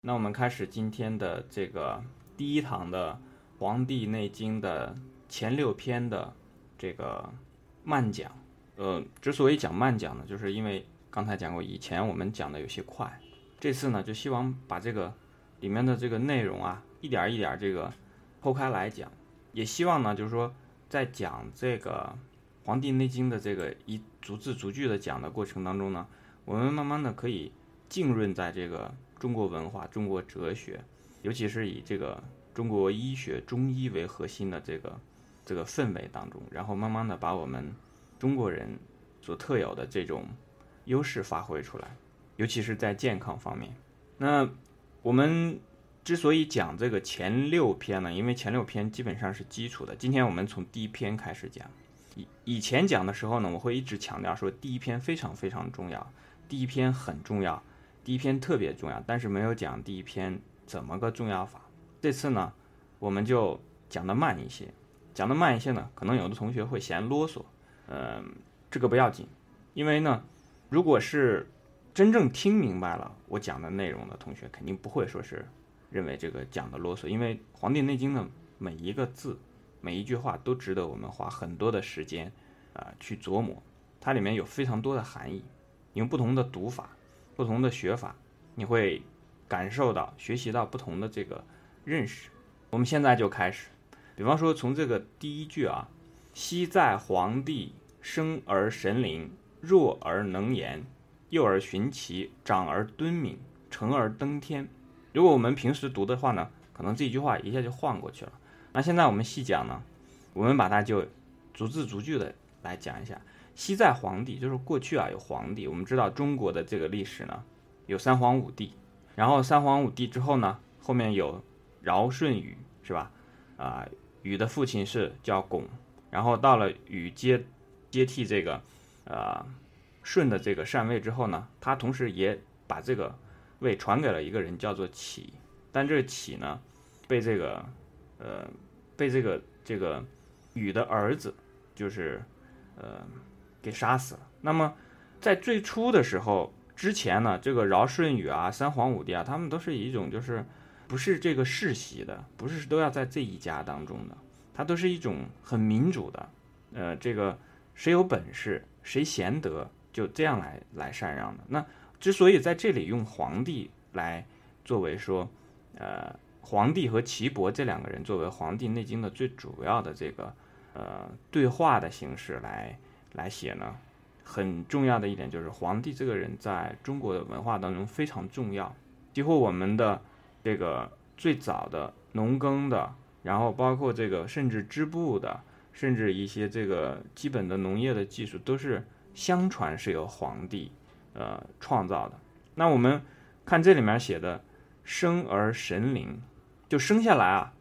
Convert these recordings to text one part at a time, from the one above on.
那我们开始今天的这个第一堂的《黄帝内经》的前六篇的这个慢讲。呃，之所以讲慢讲呢，就是因为刚才讲过，以前我们讲的有些快，这次呢就希望把这个里面的这个内容啊，一点一点这个剖开来讲，也希望呢就是说在讲这个《黄帝内经》的这个一逐字逐句的讲的过程当中呢，我们慢慢的可以浸润在这个。中国文化、中国哲学，尤其是以这个中国医学、中医为核心的这个这个氛围当中，然后慢慢的把我们中国人所特有的这种优势发挥出来，尤其是在健康方面。那我们之所以讲这个前六篇呢，因为前六篇基本上是基础的。今天我们从第一篇开始讲。以以前讲的时候呢，我会一直强调说第一篇非常非常重要，第一篇很重要。第一篇特别重要，但是没有讲第一篇怎么个重要法。这次呢，我们就讲的慢一些，讲的慢一些呢，可能有的同学会嫌啰嗦，嗯，这个不要紧，因为呢，如果是真正听明白了我讲的内容的同学，肯定不会说是认为这个讲的啰嗦，因为《黄帝内经》的每一个字、每一句话都值得我们花很多的时间啊去琢磨，它里面有非常多的含义，用不同的读法。不同的学法，你会感受到、学习到不同的这个认识。我们现在就开始，比方说从这个第一句啊，“昔在黄帝，生而神灵，弱而能言，幼而循其，长而敦敏，成而登天。”如果我们平时读的话呢，可能这句话一下就晃过去了。那现在我们细讲呢，我们把它就逐字逐句的来讲一下。西在皇帝，就是过去啊有皇帝。我们知道中国的这个历史呢，有三皇五帝，然后三皇五帝之后呢，后面有尧舜禹，是吧？啊，禹的父亲是叫巩，然后到了禹接接替这个呃舜的这个禅位之后呢，他同时也把这个位传给了一个人叫做启，但这个启呢，被这个呃被这个这个禹的儿子就是呃。给杀死了。那么，在最初的时候之前呢，这个尧舜禹啊，三皇五帝啊，他们都是一种就是不是这个世袭的，不是都要在这一家当中的，它都是一种很民主的。呃，这个谁有本事，谁贤德，就这样来来禅让的。那之所以在这里用皇帝来作为说，呃，皇帝和岐伯这两个人作为《黄帝内经》的最主要的这个呃对话的形式来。来写呢，很重要的一点就是皇帝这个人在中国的文化当中非常重要。几乎我们的这个最早的农耕的，然后包括这个甚至织布的，甚至一些这个基本的农业的技术，都是相传是由皇帝呃创造的。那我们看这里面写的“生而神灵”，就生下来啊，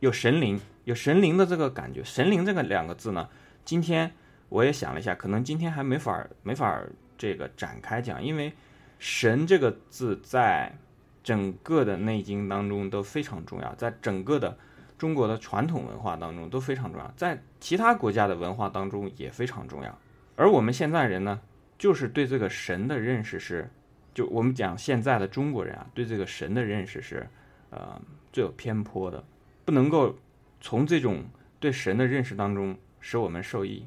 有神灵，有神灵的这个感觉。神灵这个两个字呢，今天。我也想了一下，可能今天还没法没法这个展开讲，因为“神”这个字在整个的《内经》当中都非常重要，在整个的中国的传统文化当中都非常重要，在其他国家的文化当中也非常重要。而我们现在人呢，就是对这个神的认识是，就我们讲现在的中国人啊，对这个神的认识是，呃，最有偏颇的，不能够从这种对神的认识当中使我们受益。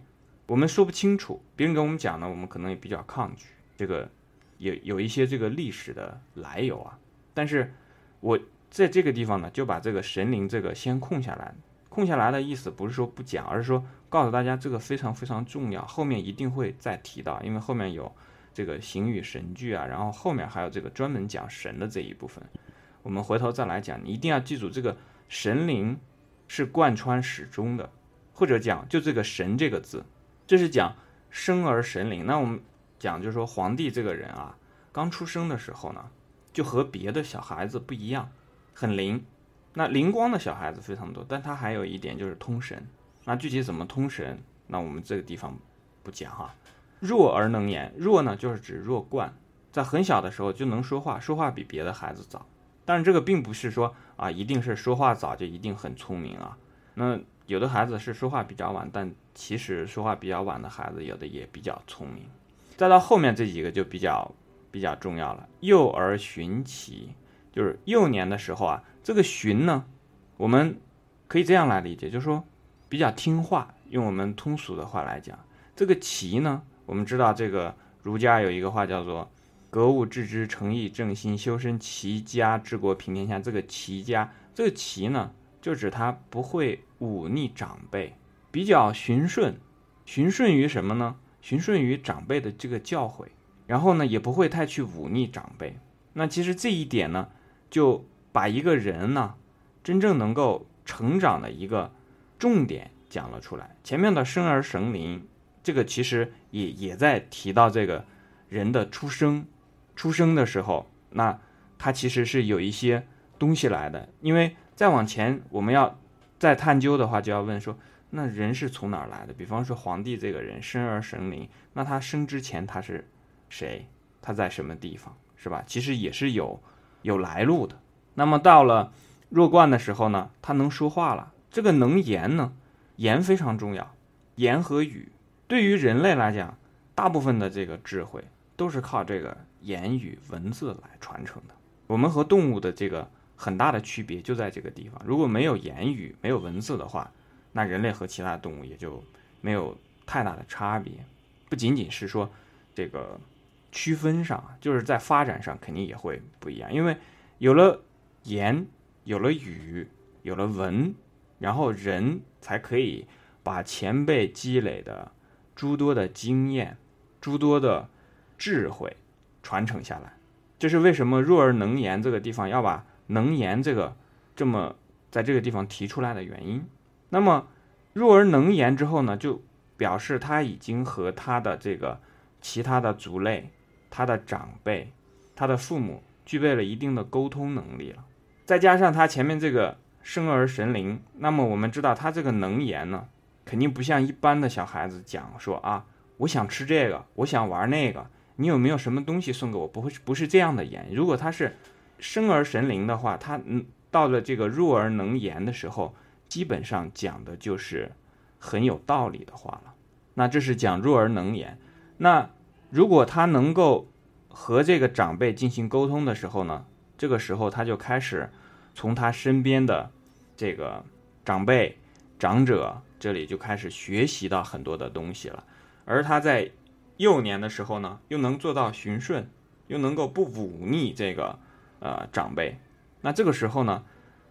我们说不清楚，别人跟我们讲呢，我们可能也比较抗拒。这个有有一些这个历史的来由啊。但是，我在这个地方呢，就把这个神灵这个先空下来。空下来的意思不是说不讲，而是说告诉大家这个非常非常重要，后面一定会再提到，因为后面有这个形与神句啊，然后后面还有这个专门讲神的这一部分。我们回头再来讲，你一定要记住这个神灵是贯穿始终的，或者讲就这个神这个字。这是讲生而神灵。那我们讲就是说，皇帝这个人啊，刚出生的时候呢，就和别的小孩子不一样，很灵。那灵光的小孩子非常多，但他还有一点就是通神。那具体怎么通神，那我们这个地方不讲哈。弱而能言，弱呢就是指弱冠，在很小的时候就能说话，说话比别的孩子早。但是这个并不是说啊，一定是说话早就一定很聪明啊。那有的孩子是说话比较晚，但其实说话比较晚的孩子，有的也比较聪明。再到后面这几个就比较比较重要了。幼儿循其，就是幼年的时候啊，这个循呢，我们可以这样来理解，就是说比较听话。用我们通俗的话来讲，这个齐呢，我们知道这个儒家有一个话叫做“格物致知，诚意正心，修身齐家治国平天下”。这个齐家，这个齐呢，就指他不会忤逆长辈，比较循顺，循顺于什么呢？循顺于长辈的这个教诲，然后呢，也不会太去忤逆长辈。那其实这一点呢，就把一个人呢，真正能够成长的一个重点讲了出来。前面的生而神灵，这个其实也也在提到这个人的出生，出生的时候，那他其实是有一些东西来的。因为再往前，我们要再探究的话，就要问说，那人是从哪儿来的？比方说皇帝这个人生而神灵，那他生之前他是谁？他在什么地方？是吧？其实也是有有来路的。那么到了弱冠的时候呢，他能说话了。这个能言呢，言非常重要。言和语对于人类来讲，大部分的这个智慧都是靠这个言语文字来传承的。我们和动物的这个很大的区别就在这个地方。如果没有言语、没有文字的话，那人类和其他动物也就没有太大的差别。不仅仅是说这个。区分上，就是在发展上肯定也会不一样，因为有了言，有了语，有了文，然后人才可以把前辈积累的诸多的经验、诸多的智慧传承下来。这是为什么“弱而能言”这个地方要把“能言”这个这么在这个地方提出来的原因。那么“弱而能言”之后呢，就表示他已经和他的这个其他的族类。他的长辈，他的父母具备了一定的沟通能力了，再加上他前面这个生而神灵，那么我们知道他这个能言呢，肯定不像一般的小孩子讲说啊，我想吃这个，我想玩那个，你有没有什么东西送给我？不会不是这样的言。如果他是生而神灵的话，他嗯到了这个弱而能言的时候，基本上讲的就是很有道理的话了。那这是讲弱而能言，那。如果他能够和这个长辈进行沟通的时候呢，这个时候他就开始从他身边的这个长辈、长者这里就开始学习到很多的东西了。而他在幼年的时候呢，又能做到循顺，又能够不忤逆这个呃长辈，那这个时候呢，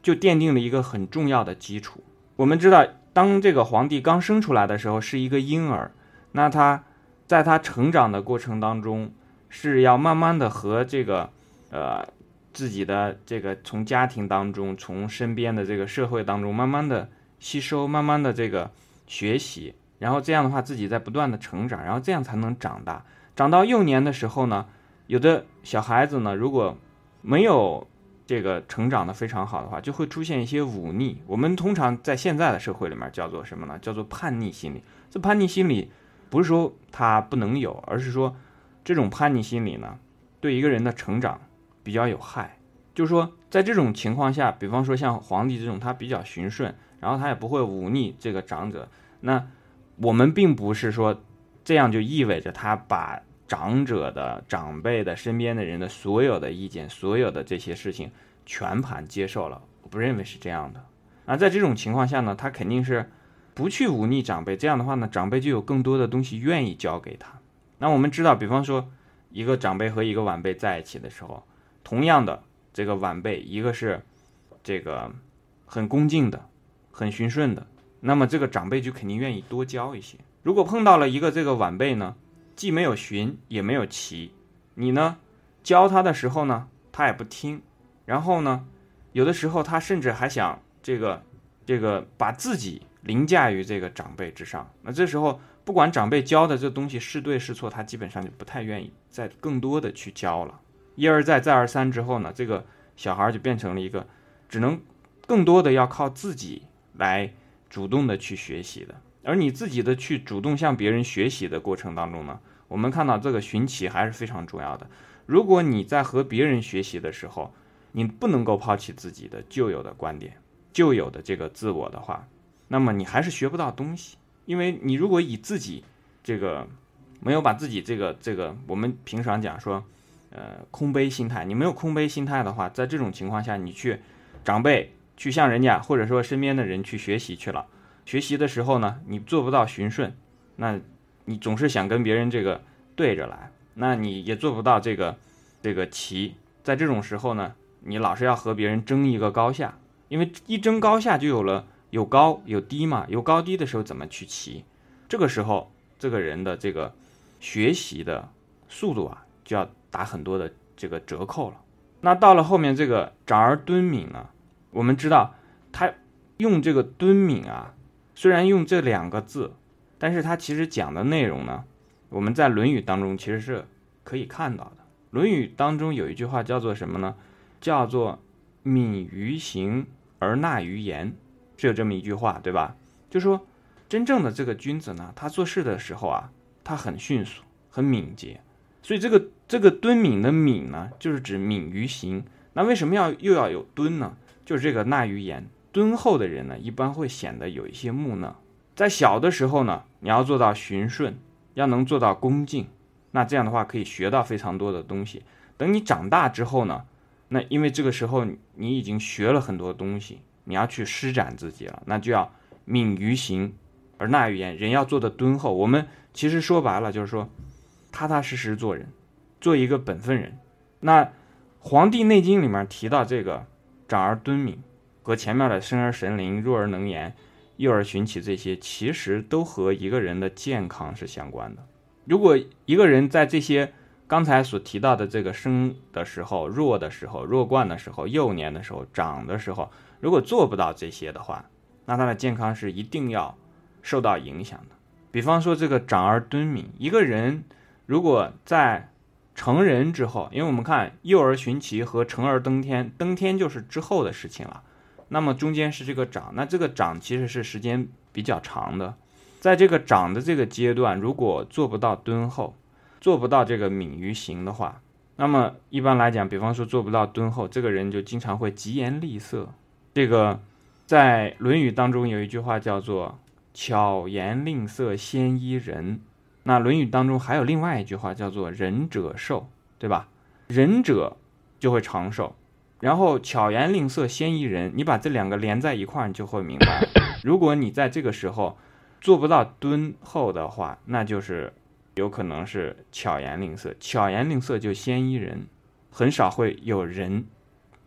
就奠定了一个很重要的基础。我们知道，当这个皇帝刚生出来的时候是一个婴儿，那他。在他成长的过程当中，是要慢慢的和这个，呃，自己的这个从家庭当中，从身边的这个社会当中，慢慢的吸收，慢慢的这个学习，然后这样的话，自己在不断的成长，然后这样才能长大。长到幼年的时候呢，有的小孩子呢，如果没有这个成长的非常好的话，就会出现一些忤逆。我们通常在现在的社会里面叫做什么呢？叫做叛逆心理。这叛逆心理。不是说他不能有，而是说这种叛逆心理呢，对一个人的成长比较有害。就是说，在这种情况下，比方说像皇帝这种，他比较循顺，然后他也不会忤逆这个长者。那我们并不是说这样就意味着他把长者的、长辈的、身边的人的所有的意见、所有的这些事情全盘接受了。我不认为是这样的。那在这种情况下呢，他肯定是。不去忤逆长辈，这样的话呢，长辈就有更多的东西愿意教给他。那我们知道，比方说一个长辈和一个晚辈在一起的时候，同样的这个晚辈，一个是这个很恭敬的、很循顺的，那么这个长辈就肯定愿意多教一些。如果碰到了一个这个晚辈呢，既没有循也没有齐，你呢教他的时候呢，他也不听，然后呢，有的时候他甚至还想这个这个把自己。凌驾于这个长辈之上，那这时候不管长辈教的这东西是对是错，他基本上就不太愿意再更多的去教了。一而再再而三之后呢，这个小孩就变成了一个只能更多的要靠自己来主动的去学习的。而你自己的去主动向别人学习的过程当中呢，我们看到这个寻奇还是非常重要的。如果你在和别人学习的时候，你不能够抛弃自己的旧有的观点、旧有的这个自我的话。那么你还是学不到东西，因为你如果以自己这个没有把自己这个这个我们平常讲说呃空杯心态。你没有空杯心态的话，在这种情况下，你去长辈去向人家或者说身边的人去学习去了，学习的时候呢，你做不到循顺，那你总是想跟别人这个对着来，那你也做不到这个这个齐。在这种时候呢，你老是要和别人争一个高下，因为一争高下就有了有高有低嘛，有高低的时候怎么去齐？这个时候这个人的这个学习的速度啊，就要打很多的这个折扣了。那到了后面这个长而敦敏呢，我们知道他用这个敦敏啊，虽然用这两个字，但是他其实讲的内容呢，我们在《论语》当中其实是可以看到的。《论语》当中有一句话叫做什么呢？叫做“敏于行而纳于言”，是有这么一句话，对吧？就说真正的这个君子呢，他做事的时候啊，他很迅速、很敏捷。所以这个这个敦敏的敏呢，就是指敏于行。那为什么要又要有敦呢？就是这个纳于言，敦厚的人呢，一般会显得有一些木讷。在小的时候呢，你要做到循顺，要能做到恭敬。那这样的话可以学到非常多的东西。等你长大之后呢，那因为这个时候你已经学了很多东西，你要去施展自己了，那就要敏于行而纳于言。人要做的敦厚。我们其实说白了就是说，踏踏实实做人，做一个本分人。那《黄帝内经》里面提到这个长而敦敏，和前面的生而神灵、弱而能言、幼儿循起这些，其实都和一个人的健康是相关的。如果一个人在这些刚才所提到的这个生的时候、弱的时候、弱冠的时候、幼年的时候、长的时候，如果做不到这些的话，那他的健康是一定要受到影响的。比方说这个长而敦敏，一个人如果在成人之后，因为我们看幼儿循其和成而登天，登天就是之后的事情了，那么中间是这个长，那这个长其实是时间比较长的。在这个长的这个阶段，如果做不到敦厚，做不到这个敏于行的话，那么一般来讲，比方说做不到敦厚，这个人就经常会疾言厉色。这个在《论语》当中有一句话叫做“巧言令色，先依人”。那《论语》当中还有另外一句话叫做“仁者寿”，对吧？仁者就会长寿。然后“巧言令色，先依人”，你把这两个连在一块儿，你就会明白。如果你在这个时候，做不到敦厚的话，那就是有可能是巧言令色。巧言令色就先依人，很少会有人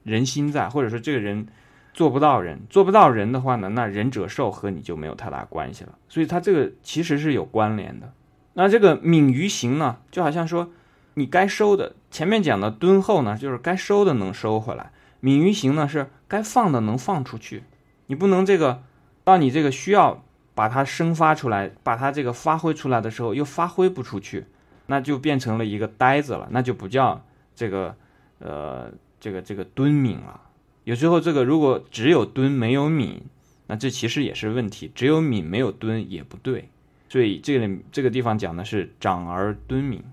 人心在，或者说这个人做不到人，做不到人的话呢，那仁者寿和你就没有太大关系了。所以它这个其实是有关联的。那这个敏于行呢，就好像说你该收的，前面讲的敦厚呢，就是该收的能收回来；敏于行呢，是该放的能放出去。你不能这个到你这个需要。把它生发出来，把它这个发挥出来的时候又发挥不出去，那就变成了一个呆子了，那就不叫这个呃这个这个敦敏了。有时候这个如果只有敦没有敏，那这其实也是问题。只有敏没有敦也不对。所以这里这个地方讲的是长而敦敏。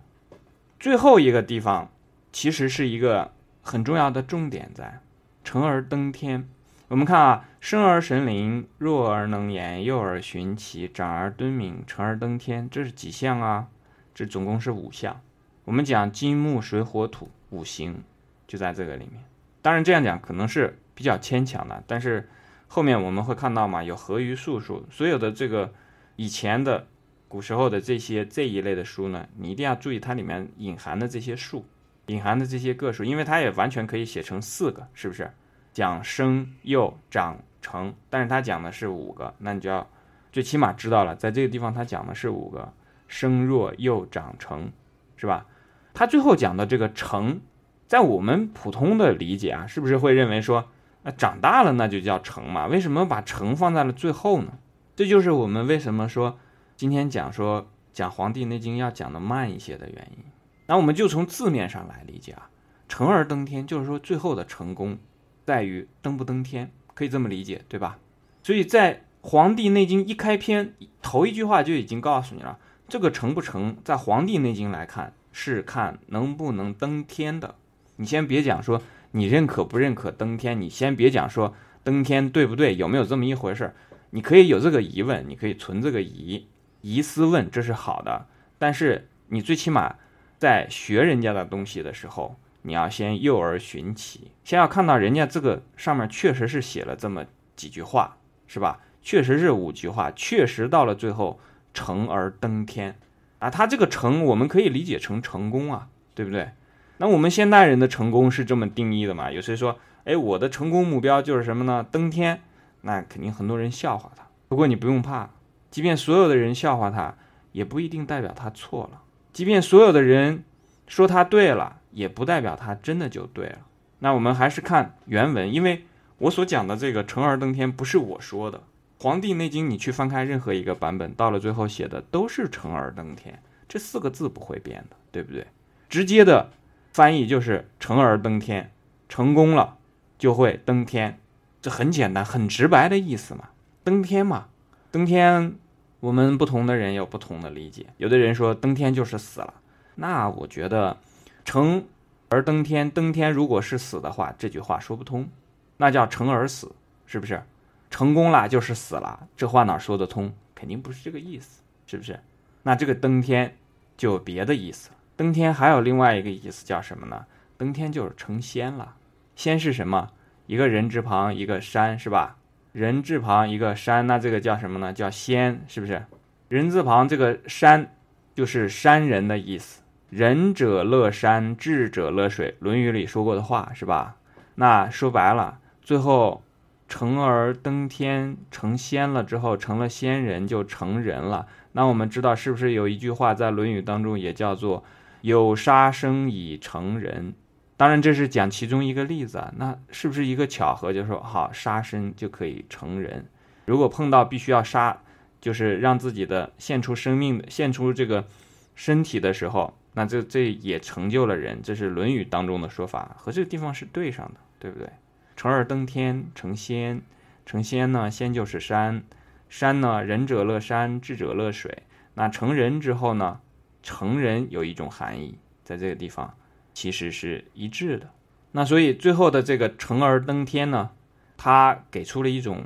最后一个地方其实是一个很重要的重点在成而登天。我们看啊，生而神灵，弱而能言，幼而循其，长而敦敏，成而登天，这是几项啊？这总共是五项。我们讲金木水火土五行，就在这个里面。当然这样讲可能是比较牵强的，但是后面我们会看到嘛，有合于术数，所有的这个以前的古时候的这些这一类的书呢，你一定要注意它里面隐含的这些数，隐含的这些个数，因为它也完全可以写成四个，是不是？讲生幼长成，但是他讲的是五个，那你就要最起码知道了，在这个地方他讲的是五个生弱幼长成，是吧？他最后讲的这个成，在我们普通的理解啊，是不是会认为说，那长大了那就叫成嘛？为什么把成放在了最后呢？这就是我们为什么说今天讲说讲《黄帝内经》要讲的慢一些的原因。那我们就从字面上来理解啊，成而登天，就是说最后的成功。在于登不登天，可以这么理解，对吧？所以在《黄帝内经》一开篇头一句话就已经告诉你了，这个成不成，在《黄帝内经》来看是看能不能登天的。你先别讲说你认可不认可登天，你先别讲说登天对不对，有没有这么一回事儿？你可以有这个疑问，你可以存这个疑疑思问，这是好的。但是你最起码在学人家的东西的时候，你要先诱而寻其，先要看到人家这个上面确实是写了这么几句话，是吧？确实是五句话，确实到了最后成而登天啊。他这个成，我们可以理解成成功啊，对不对？那我们现代人的成功是这么定义的嘛？有谁说，哎，我的成功目标就是什么呢？登天。那肯定很多人笑话他。不过你不用怕，即便所有的人笑话他，也不一定代表他错了；即便所有的人说他对了，也不代表他真的就对了。那我们还是看原文，因为我所讲的这个“成而登天”不是我说的，《黄帝内经》你去翻开任何一个版本，到了最后写的都是“成而登天”这四个字不会变的，对不对？直接的翻译就是“成而登天”，成功了就会登天。这很简单，很直白的意思嘛，登天嘛，登天，我们不同的人有不同的理解。有的人说登天就是死了，那我觉得成而登天，登天如果是死的话，这句话说不通，那叫成而死，是不是？成功了就是死了，这话哪说得通？肯定不是这个意思，是不是？那这个登天就有别的意思，登天还有另外一个意思叫什么呢？登天就是成仙了，仙是什么？一个人字旁一个山是吧？人字旁一个山，那这个叫什么呢？叫仙，是不是？人字旁这个山就是山人的意思。仁者乐山，智者乐水，《论语》里说过的话是吧？那说白了，最后成而登天，成仙了之后，成了仙人就成人了。那我们知道是不是有一句话在《论语》当中也叫做“有杀生以成人”。当然，这是讲其中一个例子啊，那是不是一个巧合？就是说好杀生就可以成人，如果碰到必须要杀，就是让自己的献出生命、献出这个身体的时候，那这这也成就了人。这是《论语》当中的说法，和这个地方是对上的，对不对？成而登天，成仙，成仙呢，仙就是山，山呢，仁者乐山，智者乐水。那成人之后呢，成人有一种含义，在这个地方。其实是一致的，那所以最后的这个成而登天呢，他给出了一种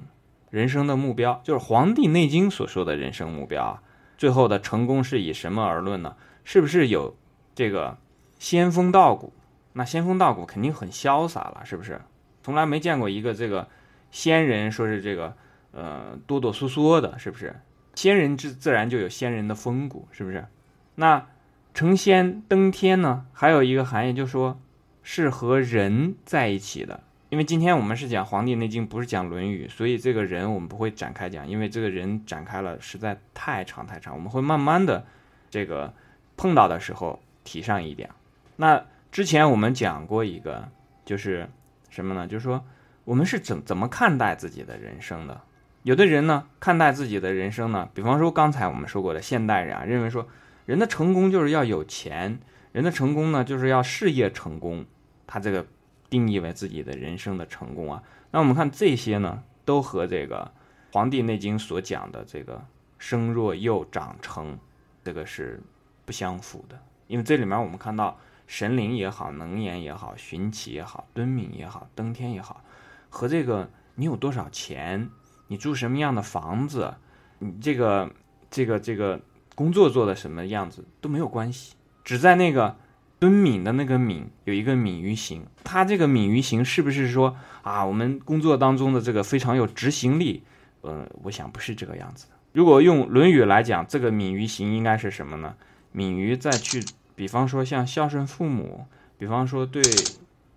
人生的目标，就是《黄帝内经》所说的人生目标啊。最后的成功是以什么而论呢？是不是有这个仙风道骨？那仙风道骨肯定很潇洒了，是不是？从来没见过一个这个仙人说是这个呃哆哆嗦嗦的，是不是？仙人自自然就有仙人的风骨，是不是？那。成仙登天呢，还有一个含义，就是说是和人在一起的。因为今天我们是讲《黄帝内经》，不是讲《论语》，所以这个人我们不会展开讲，因为这个人展开了实在太长太长。我们会慢慢的这个碰到的时候提上一点。那之前我们讲过一个，就是什么呢？就是说我们是怎怎么看待自己的人生的？有的人呢，看待自己的人生呢，比方说刚才我们说过的现代人啊，认为说。人的成功就是要有钱，人的成功呢就是要事业成功，他这个定义为自己的人生的成功啊。那我们看这些呢，都和这个《黄帝内经》所讲的这个生若幼长成，这个是不相符的。因为这里面我们看到神灵也好，能言也好，寻奇也好，敦敏也好，登天也好，和这个你有多少钱，你住什么样的房子，你这个这个这个。工作做的什么样子都没有关系，只在那个敦敏的那个敏有一个敏于行，它这个敏于行是不是说啊，我们工作当中的这个非常有执行力？呃，我想不是这个样子的。如果用《论语》来讲，这个敏于行应该是什么呢？敏于再去，比方说像孝顺父母，比方说对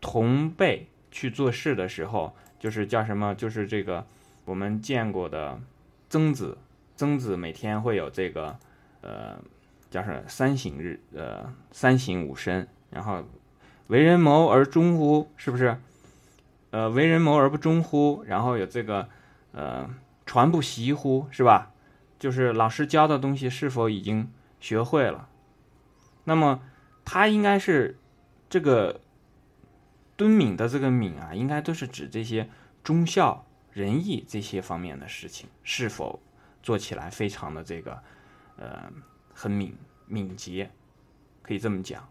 同辈去做事的时候，就是叫什么？就是这个我们见过的曾子，曾子每天会有这个。呃，叫什么三省日？呃，三省吾身。然后，为人谋而忠乎？是不是？呃，为人谋而不忠乎？然后有这个，呃，传不习乎？是吧？就是老师教的东西是否已经学会了？那么，他应该是这个敦敏的这个敏啊，应该都是指这些忠孝仁义这些方面的事情是否做起来非常的这个。呃，很敏敏捷，可以这么讲。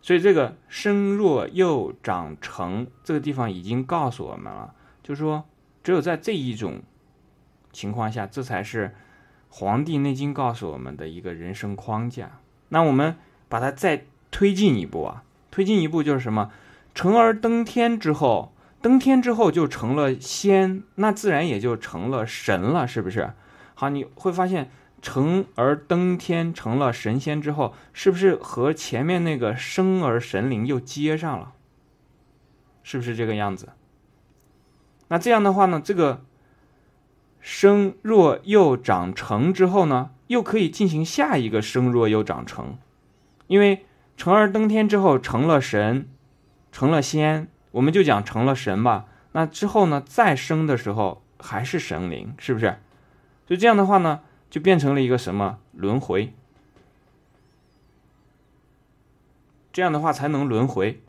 所以这个生若幼长成这个地方已经告诉我们了，就是说，只有在这一种情况下，这才是《黄帝内经》告诉我们的一个人生框架。那我们把它再推进一步啊，推进一步就是什么？成而登天之后，登天之后就成了仙，那自然也就成了神了，是不是？好，你会发现成而登天成了神仙之后，是不是和前面那个生而神灵又接上了？是不是这个样子？那这样的话呢，这个生若又长成之后呢，又可以进行下一个生若又长成，因为成而登天之后成了神，成了仙，我们就讲成了神吧。那之后呢，再生的时候还是神灵，是不是？所以这样的话呢，就变成了一个什么轮回？这样的话才能轮回，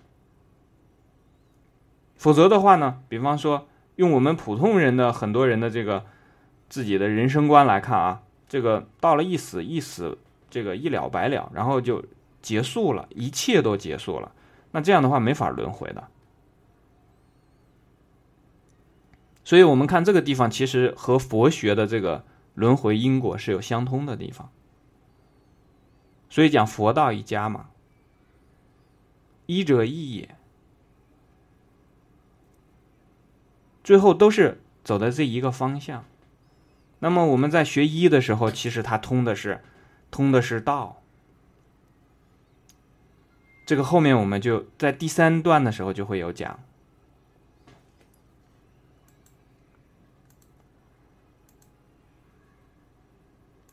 否则的话呢，比方说。用我们普通人的很多人的这个自己的人生观来看啊，这个到了一死一死，这个一了百了，然后就结束了，一切都结束了。那这样的话没法轮回的。所以我们看这个地方，其实和佛学的这个轮回因果是有相通的地方。所以讲佛道一家嘛，医者一也。最后都是走的这一个方向。那么我们在学医的时候，其实它通的是，通的是道。这个后面我们就在第三段的时候就会有讲。